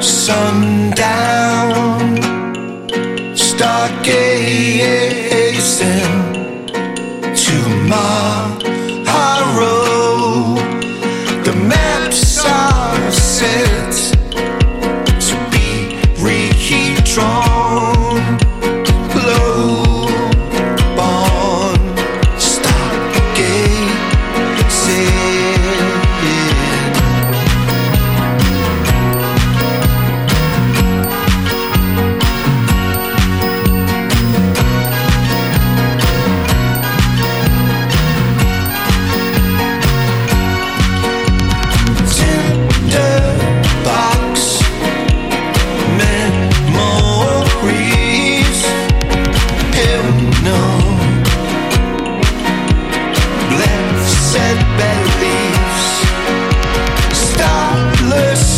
sundown, stargazing